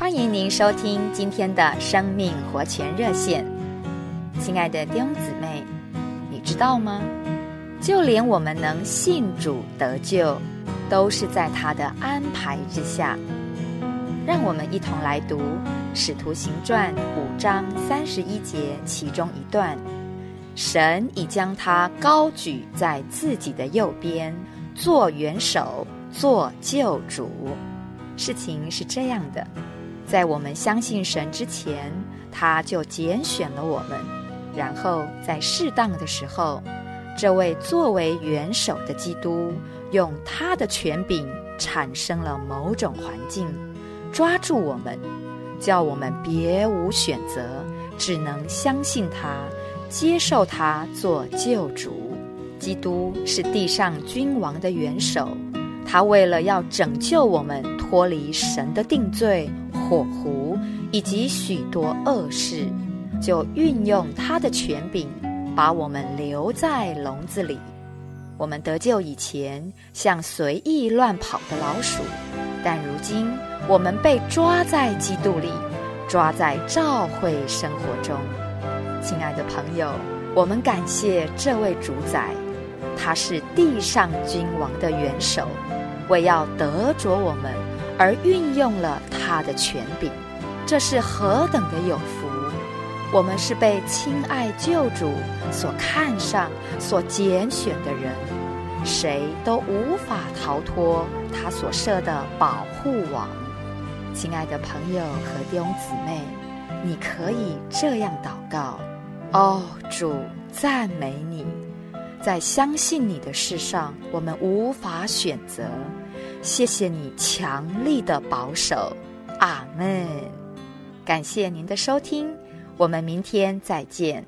欢迎您收听今天的生命活泉热线。亲爱的弟兄姊妹，你知道吗？就连我们能信主得救，都是在他的安排之下。让我们一同来读《使徒行传》五章三十一节其中一段：“神已将他高举在自己的右边，做元首，做救主。”事情是这样的，在我们相信神之前，他就拣选了我们，然后在适当的时候，这位作为元首的基督，用他的权柄产生了某种环境，抓住我们，叫我们别无选择，只能相信他，接受他做救主。基督是地上君王的元首。他为了要拯救我们脱离神的定罪、火狐以及许多恶事，就运用他的权柄，把我们留在笼子里。我们得救以前，像随意乱跑的老鼠，但如今我们被抓在基督里，抓在召会生活中。亲爱的朋友，我们感谢这位主宰，他是地上君王的元首。为要得着我们而运用了他的权柄，这是何等的有福！我们是被亲爱救主所看上、所拣选的人，谁都无法逃脱他所设的保护网。亲爱的朋友和弟兄姊妹，你可以这样祷告：哦，主，赞美你！在相信你的事上，我们无法选择。谢谢你强力的保守，阿门。感谢您的收听，我们明天再见。